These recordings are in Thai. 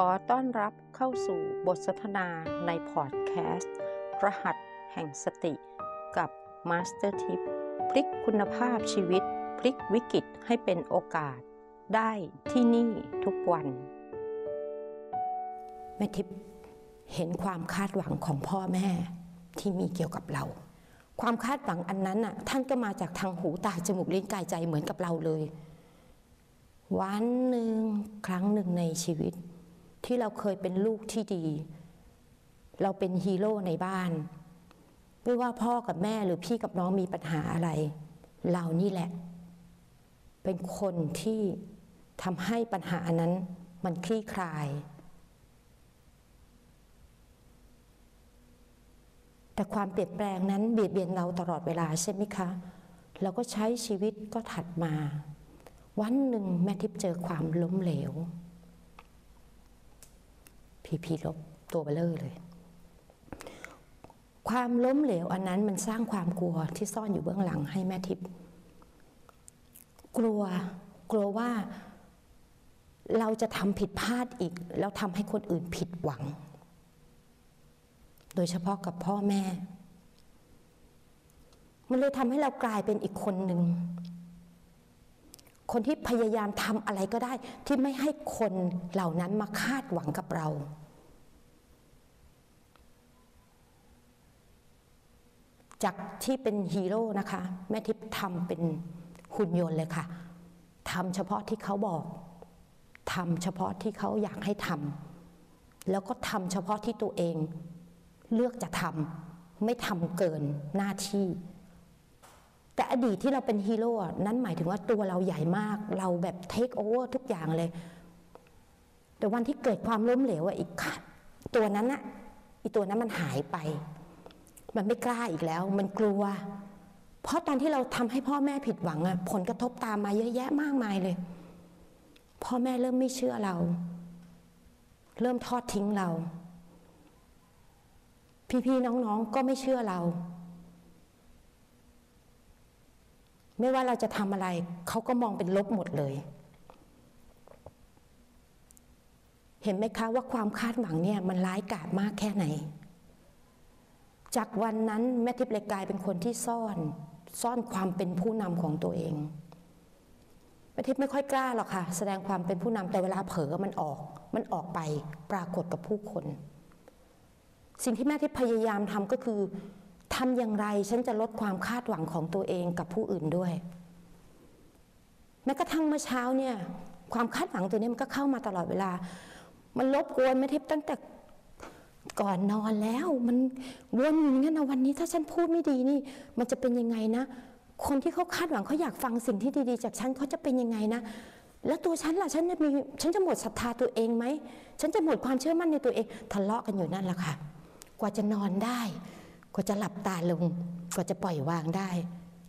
ขอต้อนรับเข้าสู่บทสนทนาในพอดแคสต์ รหัสแห่งสติ กับมาสเตอร์ทิพย์ พลิกคุณภาพชีวิต พลิกวิกฤตให้เป็นโอกาส ได้ที่นี่ทุกวัน แม่ทิพย์เห็นความคาดหวังของพ่อแม่ที่มีเกี่ยวกับเรา ความคาดหวังอันนั้นน่ะท่านก็มาจากทางหูตาจมูกลิ้นกายใจเหมือนกับเราเลย วันหนึ่งครั้งหนึ่งในชีวิต ที่เราเคยเป็นลูกที่ดี เราเป็นฮีโร่ในบ้าน ไม่ว่าพ่อกับแม่หรือพี่กับน้องมีปัญหาอะไร เรานี่แหละ เป็นคนที่ทำให้ปัญหาอันนั้นมันคลี่คลาย แต่ความเปลี่ยนแปลงนั้นเบียดเบียนเราตลอดเวลาใช่ไหมคะ เราก็ใช้ชีวิตก็ถัดมา วันหนึ่งแม่ทิพย์เจอความล้มเหลว พีพีลบตัวเบ้อเร่อเลย ความล้มเหลวอันนั้นมันสร้างความกลัวที่ซ่อนอยู่เบื้องหลังให้แม่ทิพย์กลัวกลัวว่าเราจะทำผิดพลาดอีก แล้วทำให้คนอื่นผิดหวัง โดยเฉพาะกับพ่อแม่ มันเลยทำให้เรากลายเป็นอีกคนหนึ่ง คนที่พยายามทำอะไรก็ได้ ที่ไม่ให้คนเหล่านั้นมาคาดหวังกับเรา จากที่เป็นฮีโร่นะคะ แม่ทิพย์ทำเป็นหุ่นยนต์เลยค่ะทำเฉพาะที่เขาบอกทำเฉพาะที่เขาอยากให้ทำแล้วก็ทำเฉพาะที่ตัวเอง เลือกจะทำไม่ทำเกินหน้าที่ แต่อดีตที่เราเป็นฮีโร่นั้นหมายถึงว่าตัวเราใหญ่มาก เราแบบเทคโอเวอร์ทุกอย่างเลย แต่วันที่เกิดความล้มเหลวอะอีกตัวนั้นอะอีตัวนั้นมันหายไป มันไม่กล้าอีกแล้ว มันกลัว เพราะตอนที่เราทำให้พ่อแม่ผิดหวังอะผลกระทบตามมาเยอะแยะมากมายเลย พ่อแม่เริ่มไม่เชื่อเรา เริ่มทอดทิ้งเรา พี่ๆน้องๆก็ไม่เชื่อเรา ไม่ว่าเราจะทำอะไร เขาก็มองเป็นลบหมดเลย เห็นไหมคะว่าความคาดหวังเนี่ยมันร้ายกาจมากแค่ไหน จากวันนั้นแม่ทิพย์เลยกลายเป็นคนที่ซ่อน ซ่อนความเป็นผู้นำของตัวเองแม่ทิพย์ไม่ค่อยกล้าหรอกค่ะ แสดงความเป็นผู้นำแต่เวลาเผลอมันออก มันออกไปปรากฏกับผู้คน สิ่งที่แม่ทิพย์พยายามทำก็คือ ทำอย่างไรฉันจะลดความคาดหวังของตัวเองกับผู้อื่นด้วย แม้กระทั่งเมื่อเช้าเนี่ย ความคาดหวังตัวนี้มันก็เข้ามาตลอดเวลา มันลบกวนแม่ทิพตั้งแต่ก่อนนอนแล้ว มันวนอย่างนี้นะวันนี้ถ้าฉันพูดไม่ดีนี่ มันจะเป็นยังไงนะ คนที่เขาคาดหวังเขาอยากฟังสิ่งที่ดีๆ จากฉันเขาจะเป็นยังไงนะแล้วตัวฉันล่ะฉันจะมีฉันจะหมดศรัทธาตัวเองไหมฉันจะหมดความเชื่อมั่นในตัวเองทะเลาะกันอยู่นั่นแหละค่ะ กว่าจะนอนได้ กว่าจะหลับตาลง กว่าจะปล่อยวางได้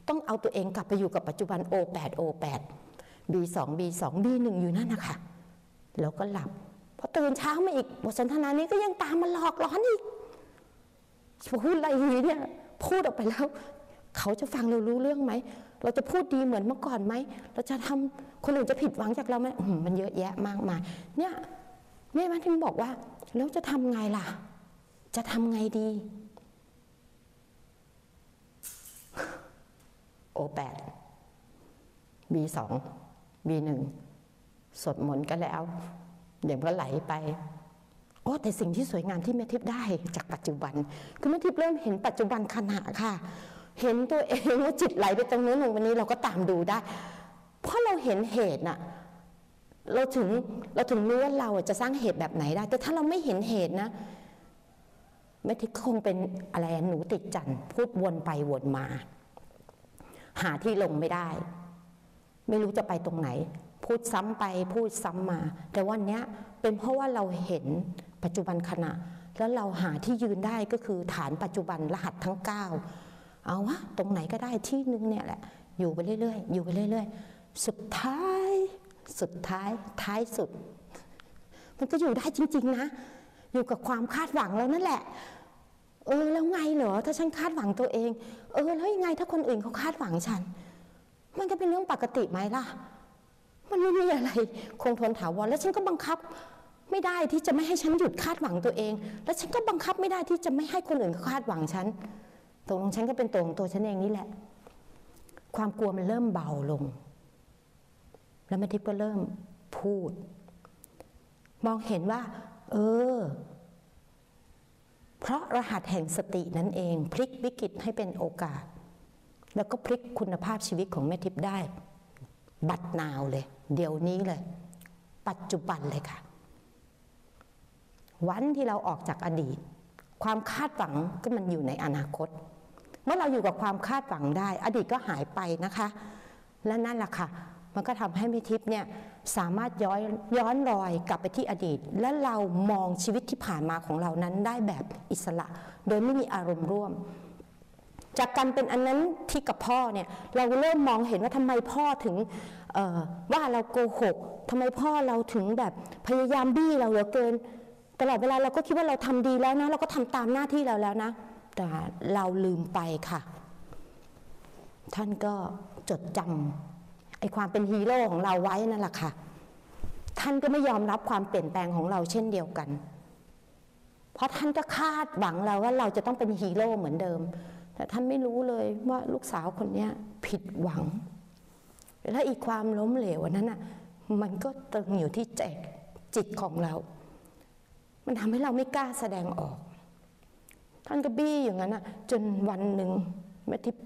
ต้องเอาตัวเองกลับไปอยู่กับปัจจุบัน O8 O8 B2 B2 B1 อยู่นั่นนะคะแล้วก็หลับพอตื่นเช้ามาอีกบทสนทนานี้ก็ยังตามมาหลอกล้อนอีกพูดอะไรนี้เนี่ยพูดออกไปแล้ว เขาจะฟังเรารู้เรื่องไหม เราจะพูดดีเหมือนเมื่อก่อนไหม เราจะทำคนอื่นจะผิดหวังจากเราไหมมันเยอะแยะมากมายเนี่ยแม่มันถึงบอกว่า แล้วจะทำไงล่ะ จะทำไงดี โอแปดบีสองบีหนึ่งสดมนต์ก็แล้ว เดี๋ยวก็ไหลไปโอ้แต่สิ่งที่สวยงามที่แม่ทิพย์ได้จากปัจจุบัน คือแม่ทิพย์เริ่มเห็นปัจจุบันขณะค่ะ เห็นตัวเองว่าจิตไหลไปตรงนู้นตรงนี้เราก็ตามดูได้ เพราะเราเห็นเหตุน่ะเราถึงเราถึงรู้ว่าเราจะสร้างเหตุแบบไหนได้ แต่ถ้าเราไม่เห็นเหตุนะแม่ทิพย์คงเป็นอะไรหนูติดจันพูดวนไปวนมา หาที่ลงไม่ได้ ไม่รู้จะไปตรงไหน พูดซ้ำไปพูดซ้ำมา แต่วันนี้เป็นเพราะว่าเราเห็นปัจจุบันขณะ แล้วเราหาที่ยืนได้ก็คือฐานปัจจุบันรหัสทั้ง 9 เอาวะตรงไหนก็ได้ที่นึงเนี่ยแหละ อยู่ไปเรื่อยๆ อยู่ไปเรื่อยๆ สุดท้าย สุดท้ายท้ายสุด มันก็อยู่ได้จริง ๆ นะ อยู่กับความคาดหวังแล้วนั่นแหละ เออแล้วไงเหรอถ้าฉันคาดหวังตัวเอง เออแล้วยังไงถ้าคนอื่นเขาคาดหวังฉัน มันก็เป็นเรื่องปกติไหมล่ะ มันไม่มีอะไร คงทนถาวรแล้วฉันก็บังคับ ไม่ได้ที่จะไม่ให้ฉันหยุดคาดหวังตัวเอง และฉันก็บังคับไม่ได้ที่จะไม่ให้คนอื่นคาดหวังฉันตรงฉันก็เป็นตัวของตัวฉันเองนี่แหละ ความกลัวมันเริ่มเบาลง แล้วแม่ทิพย์ก็เริ่มพูด มองเห็นว่า เออ เพราะรหัสแห่งสตินั่นเอง พลิกวิกฤตให้เป็นโอกาส แล้วก็พลิกคุณภาพชีวิตของแม่ทิพย์ได้ บัดนาวเลย เดี๋ยวนี้เลย ปัจจุบันเลยค่ะ วันที่เราออกจากอดีต ความคาดหวังก็มันอยู่ในอนาคต เมื่อเราอยู่กับความคาดหวังได้ อดีตก็หายไปนะคะ และนั่นแหละค่ะ มันก็ทำให้แม่ทิพย์เนี่ย สามารถย้อนย้อนรอยกลับไปที่อดีต และเรามองชีวิตที่ผ่านมาของเรานั้นได้แบบอิสระ โดยไม่มีอารมณ์ร่วม จากการเป็นอันนั้นที่กับพ่อเนี่ยเราเริ่มมองเห็นว่าทำไมพ่อถึงว่าเราโกหกทำไมพ่อเราถึงแบบพยายามบี้เราเหลือเกินตลอดเวลาเราก็คิดว่าเราทำดีแล้วนะ เราก็ทำตามหน้าที่เราแล้วนะ แต่เราลืมไปค่ะ ท่านก็จดจำ ความเป็นฮีโร่ของเราไว้นั่นแหละค่ะ ท่านก็ไม่ยอมรับความเปลี่ยนแปลงของเราเช่นเดียวกัน เพราะท่านก็คาดหวังเราว่าเราจะต้องเป็นฮีโร่เหมือนเดิม แต่ท่านไม่รู้เลยว่าลูกสาวคนนี้ผิดหวัง และอีกความล้มเหลวนั้นน่ะ มันก็ตึงอยู่ที่ใจจิตของเรา มันทำให้เราไม่กล้าแสดงออก ท่านก็บี้อย่างนั้นน่ะ จนวันหนึ่งแม่ทิพย์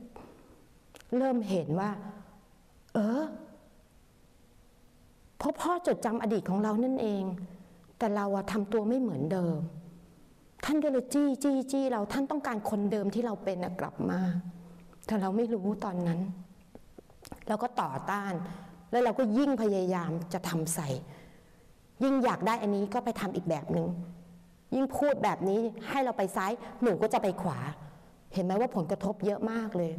เริ่มเห็นว่า เออเพราะพ่อจดจำอดีตของเรานั่นเอง แต่เราอะทำตัวไม่เหมือนเดิม ท่านก็เลยจี้จี้จี้เราท่านต้องการคนเดิมที่เราเป็นกลับมา แต่เราไม่รู้ตอนนั้น เราก็ต่อต้าน แล้วเราก็ยิ่งพยายามจะทำใส่ ยิ่งอยากได้อันนี้ก็ไปทำอีกแบบหนึ่งยิ่งพูดแบบนี้ให้เราไปซ้ายหนูก็จะไปขวา เห็นไหมว่าผลกระทบเยอะมากเลย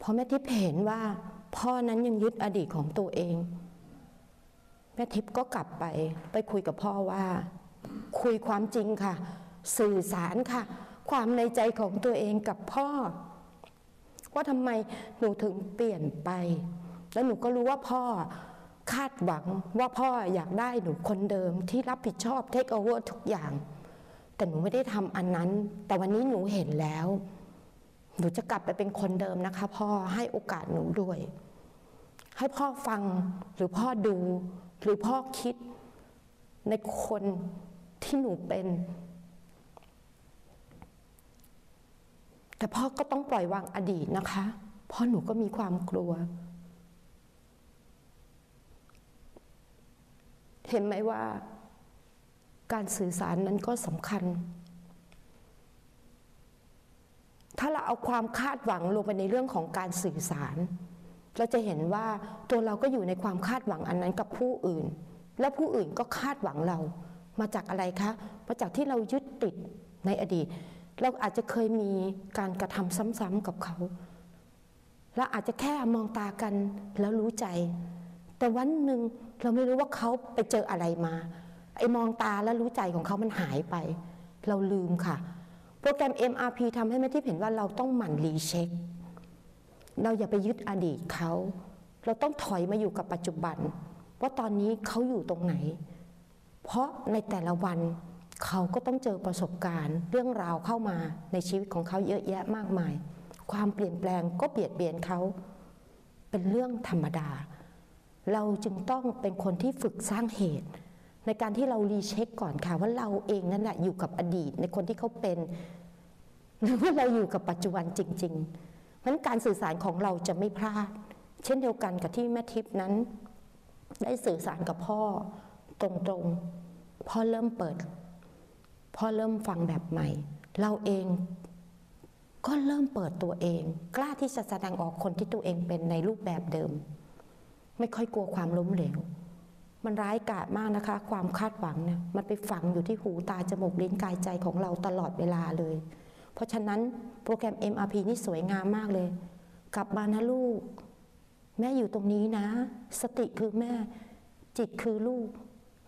พอแม่ทิพย์เห็นว่า พ่อนั้นยังยึดอดีตของตัวเอง แม่ทิพย์ก็กลับไป ไปคุยกับพ่อว่า คุยความจริงค่ะ สื่อสารค่ะ ความในใจของตัวเองกับพ่อ ว่าทำไมหนูถึงเปลี่ยนไป แล้วหนูก็รู้ว่าพ่อคาดหวังว่าพ่ออยากได้หนูคนเดิมที่รับผิดชอบเทคโอเวอร์ทุกอย่าง แต่หนูไม่ได้ทำอันนั้น แต่วันนี้หนูเห็นแล้ว หนูจะกลับไปเป็นคนเดิมนะคะ พ่อให้โอกาสหนูด้วย ให้พ่อฟังหรือพ่อดู หรือพ่อคิดในคนที่หนูเป็น แต่พ่อก็ต้องปล่อยวางอดีตนะคะเพราะหนูก็มีความกลัว เห็นไหมว่าการสื่อสารนั้นก็สำคัญ ถ้าเราเอาความคาดหวังลงไปในเรื่องของการสื่อสาร เราจะเห็นว่าตัวเราก็อยู่ในความคาดหวังอันนั้นกับผู้อื่น และผู้อื่นก็คาดหวังเรา มาจากอะไรคะมาจากที่เรายึดติดในอดีต เราอาจจะเคยมีการกระทำซ้ำๆกับเขาและอาจจะแค่มองตากันแล้วรู้ใจ แต่วันหนึ่งเราไม่รู้ว่าเขาไปเจออะไรมา ไอ้มองตาแล้วรู้ใจของเขามันหายไป เราลืมค่ะ โปรแกรม MRP ทำให้แม่ที่เห็นว่าเราต้องหมั่นรีเช็ค เราอย่าไปยึดอดีตเขา เราต้องถอยมาอยู่กับปัจจุบัน ว่าตอนนี้เขาอยู่ตรงไหน เพราะในแต่ละวันเขาก็ต้องเจอประสบการณ์ เรื่องราวเข้ามาในชีวิตของเขาเยอะแยะมากมาย ความเปลี่ยนแปลงก็เบียดเบียนเขา เป็นเรื่องธรรมดา เราจึงต้องเป็นคนที่ฝึกสร้างเหตุ ในการที่เรารีเช็คก่อนค่ะ ว่าเราเองนั่นแหละอยู่กับอดีตในคนที่เขาเป็น หรือว่าเราอยู่กับปัจจุบันจริง ๆ เพราะฉะนั้นการสื่อสารของเราจะไม่พลาด เช่นเดียวกันกับที่แม่ทิพย์นั้น ได้สื่อสารกับพ่อตรงๆ พ่อเริ่มเปิด พ่อเริ่มฟังแบบใหม่ เราเองก็เริ่มเปิดตัวเอง กล้าที่จะแสดงออกคนที่ตัวเองเป็นในรูปแบบเดิม ไม่ค่อยกลัวความล้มเหลว มันร้ายกาจมากนะคะ ความคาดหวังเนี่ยมันไปฝังอยู่ที่หูตาจมูกลิ้นกายใจของเราตลอดเวลาเลย เพราะฉะนั้นโปรแกรม MRP นี่สวยงามมากเลย กลับมานะลูก แม่อยู่ตรงนี้นะ สติคือแม่ จิตคือลูก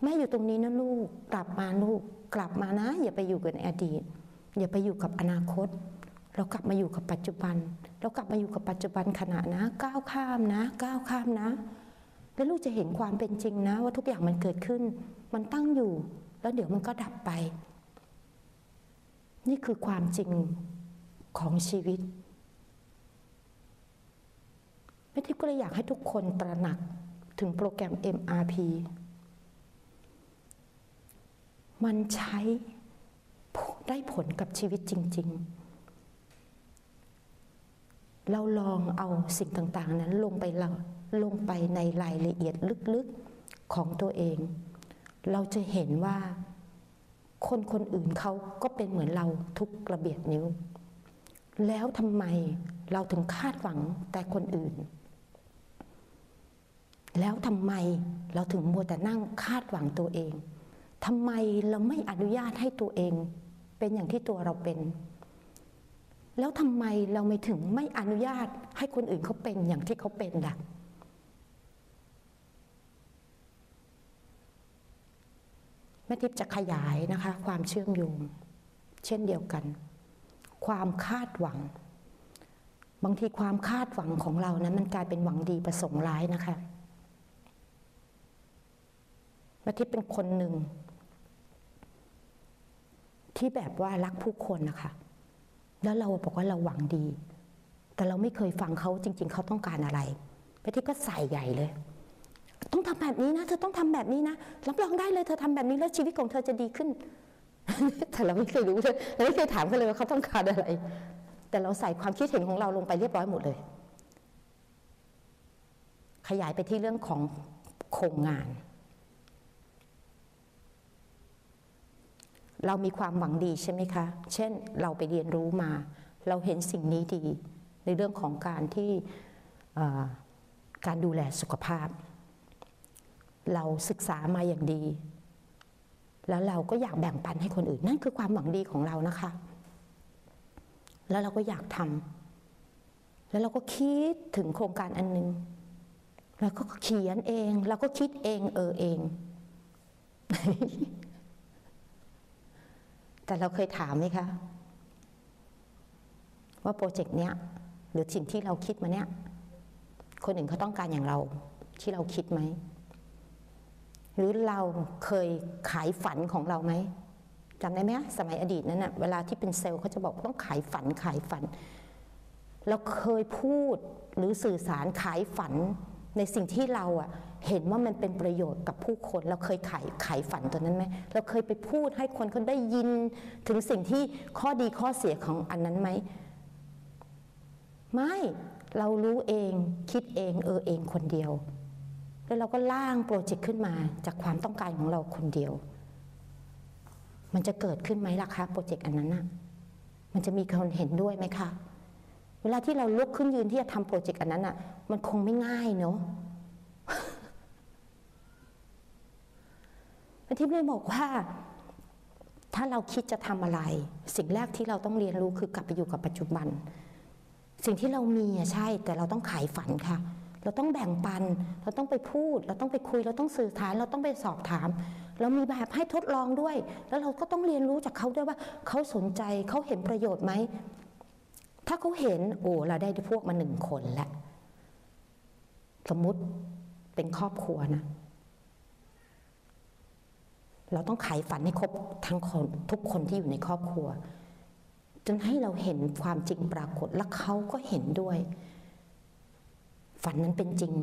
แม่อยู่ตรงนี้นะลูก กลับมาลูก กลับมานะ อย่าไปอยู่กับอดีต อย่าไปอยู่กับอนาคต เรากลับมาอยู่กับปัจจุบัน เรากลับมาอยู่กับปัจจุบันขณะนะ ก้าวข้ามนะ ก้าวข้ามนะ แล้วลูกจะเห็นความเป็นจริงนะ ว่าทุกอย่างมันเกิดขึ้น มันตั้งอยู่ แล้วเดี๋ยวมันก็ดับไป นี่คือความจริงของชีวิตแม่ทิพย์ก็เลยอยากให้ทุกคนตระหนักถึงโปรแกรม MRP มันใช้ได้ผลกับชีวิตจริง ๆ เราลองเอาสิ่งต่าง ๆ นั้นลงไปเรา ลงไปในรายละเอียดลึกๆของตัวเอง เราจะเห็นว่าคนคนอื่นเขาก็เป็นเหมือนเราทุกกระเบียดนิ้ว แล้วทำไมเราถึงคาดหวังแต่คนอื่น แล้วทำไมเราถึงมัวแต่นั่งคาดหวังตัวเองทำไมเราไม่อนุญาตให้ตัวเอง เป็นอย่างที่ตัวเราเป็น แล้วทำไมเราไม่ถึงไม่อนุญาตให้คนอื่นเขาเป็นอย่างที่เขาเป็นล่ะ แม่ทิพย์จะขยายนะคะ ความเชื่อมโยง เช่นเดียวกัน ความคาดหวัง บางทีความคาดหวังของเรานะั้นมันกลายเป็นหวังดีประสงค์ร้ายนะคะแม่ทิพย์เป็นคนหนึ่ง ที่แบบว่ารักผู้คนนะคะ แล้วเราบอกว่าเราหวังดี แต่เราไม่เคยฟังเขาจริง ๆเขาต้องการอะไรแม่ทิพย์ก็ใส่ใหญ่เลย ต้องทำแบบนี้นะ เธอต้องทำแบบนี้นะรับรองได้เลยเธอทำแบบนี้แล้วชีวิตของเธอจะดีขึ้น แต่เราไม่เคยรู้เลยเราไม่เคยถามเขาเลยว่าเขาต้องการอะไร แต่เราใส่ความคิดเห็นของเราลงไปเรียบร้อยหมดเลย ขยายไปที่เรื่องของโครงงาน เรามีความหวังดีใช่ไหมคะ เช่นเราไปเรียนรู้มา เราเห็นสิ่งนี้ดี ในเรื่องของการที่การดูแลสุขภาพ เราศึกษามาอย่างดี แล้วเราก็อยากแบ่งปันให้คนอื่น นั่นคือความหวังดีของเรานะคะ แล้วเราก็อยากทำแล้วเราก็คิดถึงโครงการอันนึง แล้วก็เขียนเองเราก็คิดเองเออเอง แต่เราเคยถามไหมคะว่าโปรเจกต์เนี้ยหรือสิ่งที่เราคิดมาเนี้ยคนอื่นเขาต้องการอย่างเราที่เราคิดไหม หรือเราเคยขายฝันของเราไหมจำได้ไหมสมัยอดีตนั้นนะเวลาที่เป็นเซลล์เขาจะบอกต้องขายฝันขายฝัน เราเคยพูดหรือสื่อสารขายฝันในสิ่งที่เราอะเห็นว่ามันเป็นประโยชน์กับผู้คน เราเคยขายขายฝันตัวนั้นไหมเราเคยไปพูดให้คนเขาได้ยินถึงสิ่งที่ข้อดีข้อเสียของอันนั้นไหมไม่เรารู้เองคิดเองเออเองคนเดียว แล้วเราก็ร่างโปรเจกต์ขึ้นมาจากความต้องการของเราคนเดียว มันจะเกิดขึ้นไหมล่ะคะโปรเจกต์อันนั้นน่ะมันจะมีคนเห็นด้วยไหมคะเวลาที่เราลุกขึ้นยืนที่จะทำโปรเจกต์อันนั้นอะมันคงไม่ง่ายเนาะอาทิตย์เลยบอกว่า ถ้าเราคิดจะทำอะไร สิ่งแรกที่เราต้องเรียนรู้คือกลับไปอยู่กับปัจจุบัน สิ่งที่เรามีอะใช่ แต่เราต้องขายฝันค่ะ เราต้องแบ่งปัน เราต้องไปพูด เราต้องไปคุย เราต้องสื่อสาร เราต้องไปสอบถาม เรามีแบบให้ทดลองด้วย แล้วเราก็ต้องเรียนรู้จากเขาด้วยว่าเขาสนใจเขาเห็นประโยชน์ไหม ถ้าเขาเห็นโอ้เราได้พวกมาหนึ่งคนแล้วสมมุติเป็นครอบครัวนะ เราต้องขายฝันให้ครบทั้งคนทุกคนที่อยู่ในครอบครัว จนให้เราเห็นความจริงปรากฏและเขาก็เห็นด้วย ฝันนั้นเป็นจริง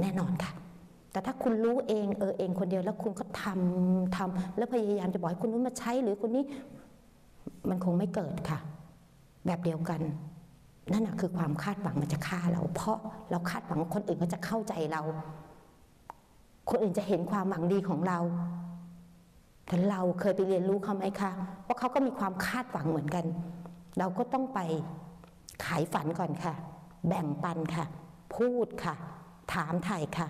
แน่นอนค่ะ แต่ถ้าคุณรู้เองเออเองคนเดียวแล้วคุณก็ทำทำแล้วพยายามจะบอกให้คนนู้นมาใช้หรือคนนี้มันคงไม่เกิดค่ะ แบบเดียวกันนั่นแหะคือความคาดหวังมันจะฆ่าเรา เพราะเราคาดหวังคนอื่นเขาจะเข้าใจเรา คนอื่นจะเห็นความหวังดีของเราแต่เราเคยไปเรียนรู้เขาไหมคะว่าเขาก็มีความคาดหวังเหมือนกัน เราก็ต้องไปขายฝันก่อนค่ะ แบ่งปันค่ะ พูดค่ะ ถามไถ่ค่ะ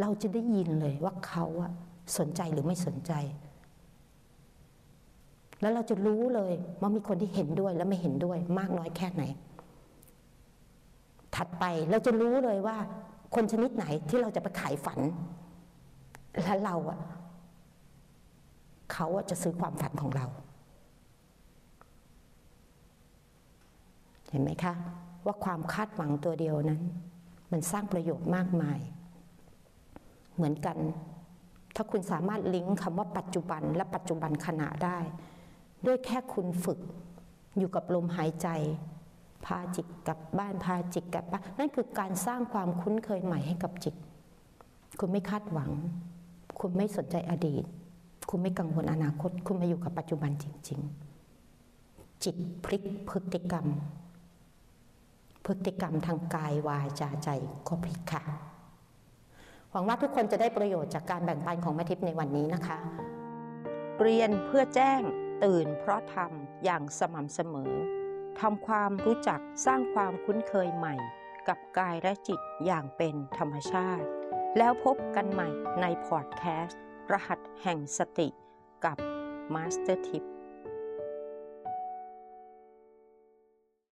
เราจะได้ยินเลยว่าเขาสนใจหรือไม่สนใจ แล้วเราจะรู้เลยว่ามีคนที่เห็นด้วยและไม่เห็นด้วย มากน้อยแค่ไหน ถัดไปเราจะรู้เลยว่า คนชนิดไหนที่เราจะไปขายฝัน และเราอะเขาจะซื้อความฝันของเรา เห็นไหมคะ ว่าความคาดหวังตัวเดียวนั้น มันสร้างประโยชน์มากมาย เหมือนกัน ถ้าคุณสามารถลิงก์คำว่าปัจจุบันและปัจจุบันขณะได้ ด้วยแค่คุณฝึกอยู่กับลมหายใจ พาจิตกลับบ้านพาจิตกลับบ้านนั่นคือการสร้างความคุ้นเคยใหม่ให้กับจิต คุณไม่คาดหวัง คุณไม่สนใจอดีต คุณไม่กังวลอนาคต คุณมาอยู่กับปัจจุบันจริง ๆ จิตพลิกพฤติกรรม พฤติกรรมทางกายวาจาใจก็พลิกค่ะ หวังว่าทุกคนจะได้ประโยชน์จากการแบ่งปันของแม่ทิพย์ในวันนี้นะคะ เรียนเพื่อแจ้งตื่นเพราะทำอย่างสม่ำเสมอทำความรู้จักสร้างความคุ้นเคยใหม่ กับกายและจิตอย่างเป็นธรรมชาติ แล้วพบกันใหม่ในพอดแคสต์ รหัสแห่งสติกับมาสเตอร์ทิพย์